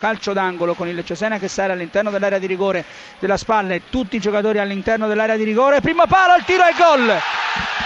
calcio d'angolo con il Cesena che sale all'interno dell'area di rigore della spalla e tutti i giocatori all'interno dell'area di rigore. Primo palo, il tiro e gol!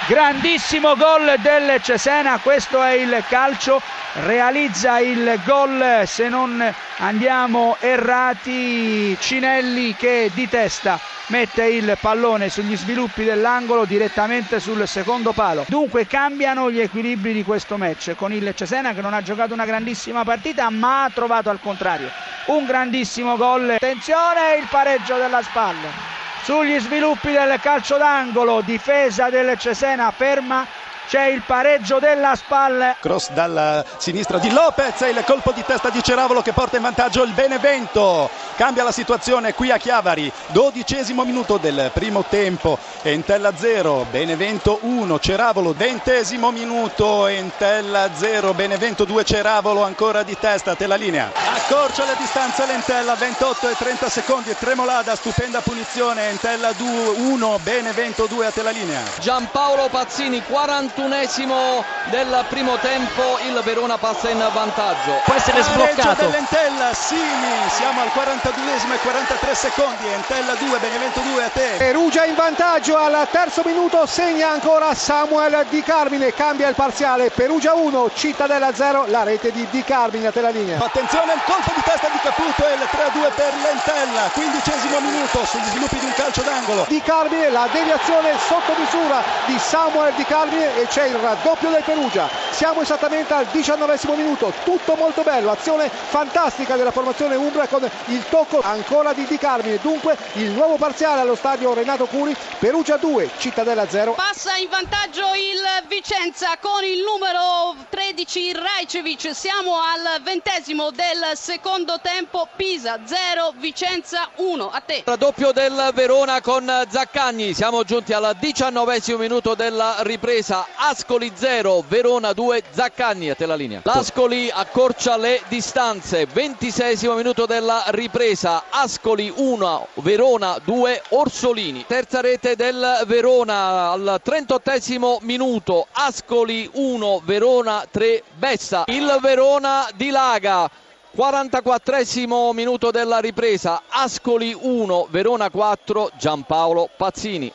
Grandissimo gol del Cesena, questo è il calcio, realizza il gol se non andiamo errati Cinelli che di testa mette il pallone sugli sviluppi dell'angolo direttamente sul secondo palo. Dunque cambiano gli equilibri di questo match con il Cesena che non ha giocato una grandissima partita ma ha trovato al contrario un grandissimo gol. Attenzione il pareggio della spalla sugli sviluppi del calcio d'angolo, difesa del Cesena ferma c'è il pareggio della spalla. Cross dalla sinistra di Lopez e il colpo di testa di Ceravolo che porta in vantaggio il Benevento. Cambia la situazione qui a Chiavari, dodicesimo minuto del primo tempo, Entella 0, Benevento 1, Ceravolo, ventesimo minuto, Entella 0, Benevento 2, Ceravolo ancora di testa, te la linea. Accorcia le distanze l'Entella, 28 e 30 secondi e Tremolada, stupenda punizione, Entella 2, 1, Benevento 2 a te la linea. Giampaolo Pazzini, 40 ventunesimo del primo tempo il Verona passa in vantaggio. Può essere sbloccato. dell'Entella Simi siamo al 42esimo e 43 secondi Entella 2 Benevento 2 a te. Perugia in vantaggio al terzo minuto segna ancora Samuel Di Carmine cambia il parziale Perugia 1 Cittadella 0 la rete di Di Carmine a te la linea. Attenzione il colpo di testa di Caputo e il 3-2 per l'Entella quindicesimo minuto sugli sviluppi di un calcio d'angolo Di Carmine la deviazione sotto misura di Samuel Di Carmine c'è il raddoppio del Perugia. Siamo esattamente al diciannovesimo minuto, tutto molto bello, azione fantastica della formazione Umbra con il tocco ancora di Di Carmine. Dunque il nuovo parziale allo stadio Renato Curi, Perugia 2, Cittadella 0. Passa in vantaggio il Vicenza con il numero 13 Rajcevic. Siamo al ventesimo del secondo tempo, Pisa 0, Vicenza 1. A te. Raddoppio del Verona con Zaccagni. Siamo giunti al diciannovesimo minuto della ripresa. Ascoli 0, Verona 2, Zaccagni a te la linea. L'Ascoli accorcia le distanze, 26 minuto della ripresa, Ascoli 1, Verona 2, Orsolini. Terza rete del Verona al 38 minuto, Ascoli 1, Verona 3, Bessa. Il Verona dilaga. 44 minuto della ripresa, Ascoli 1, Verona 4, Giampaolo Pazzini.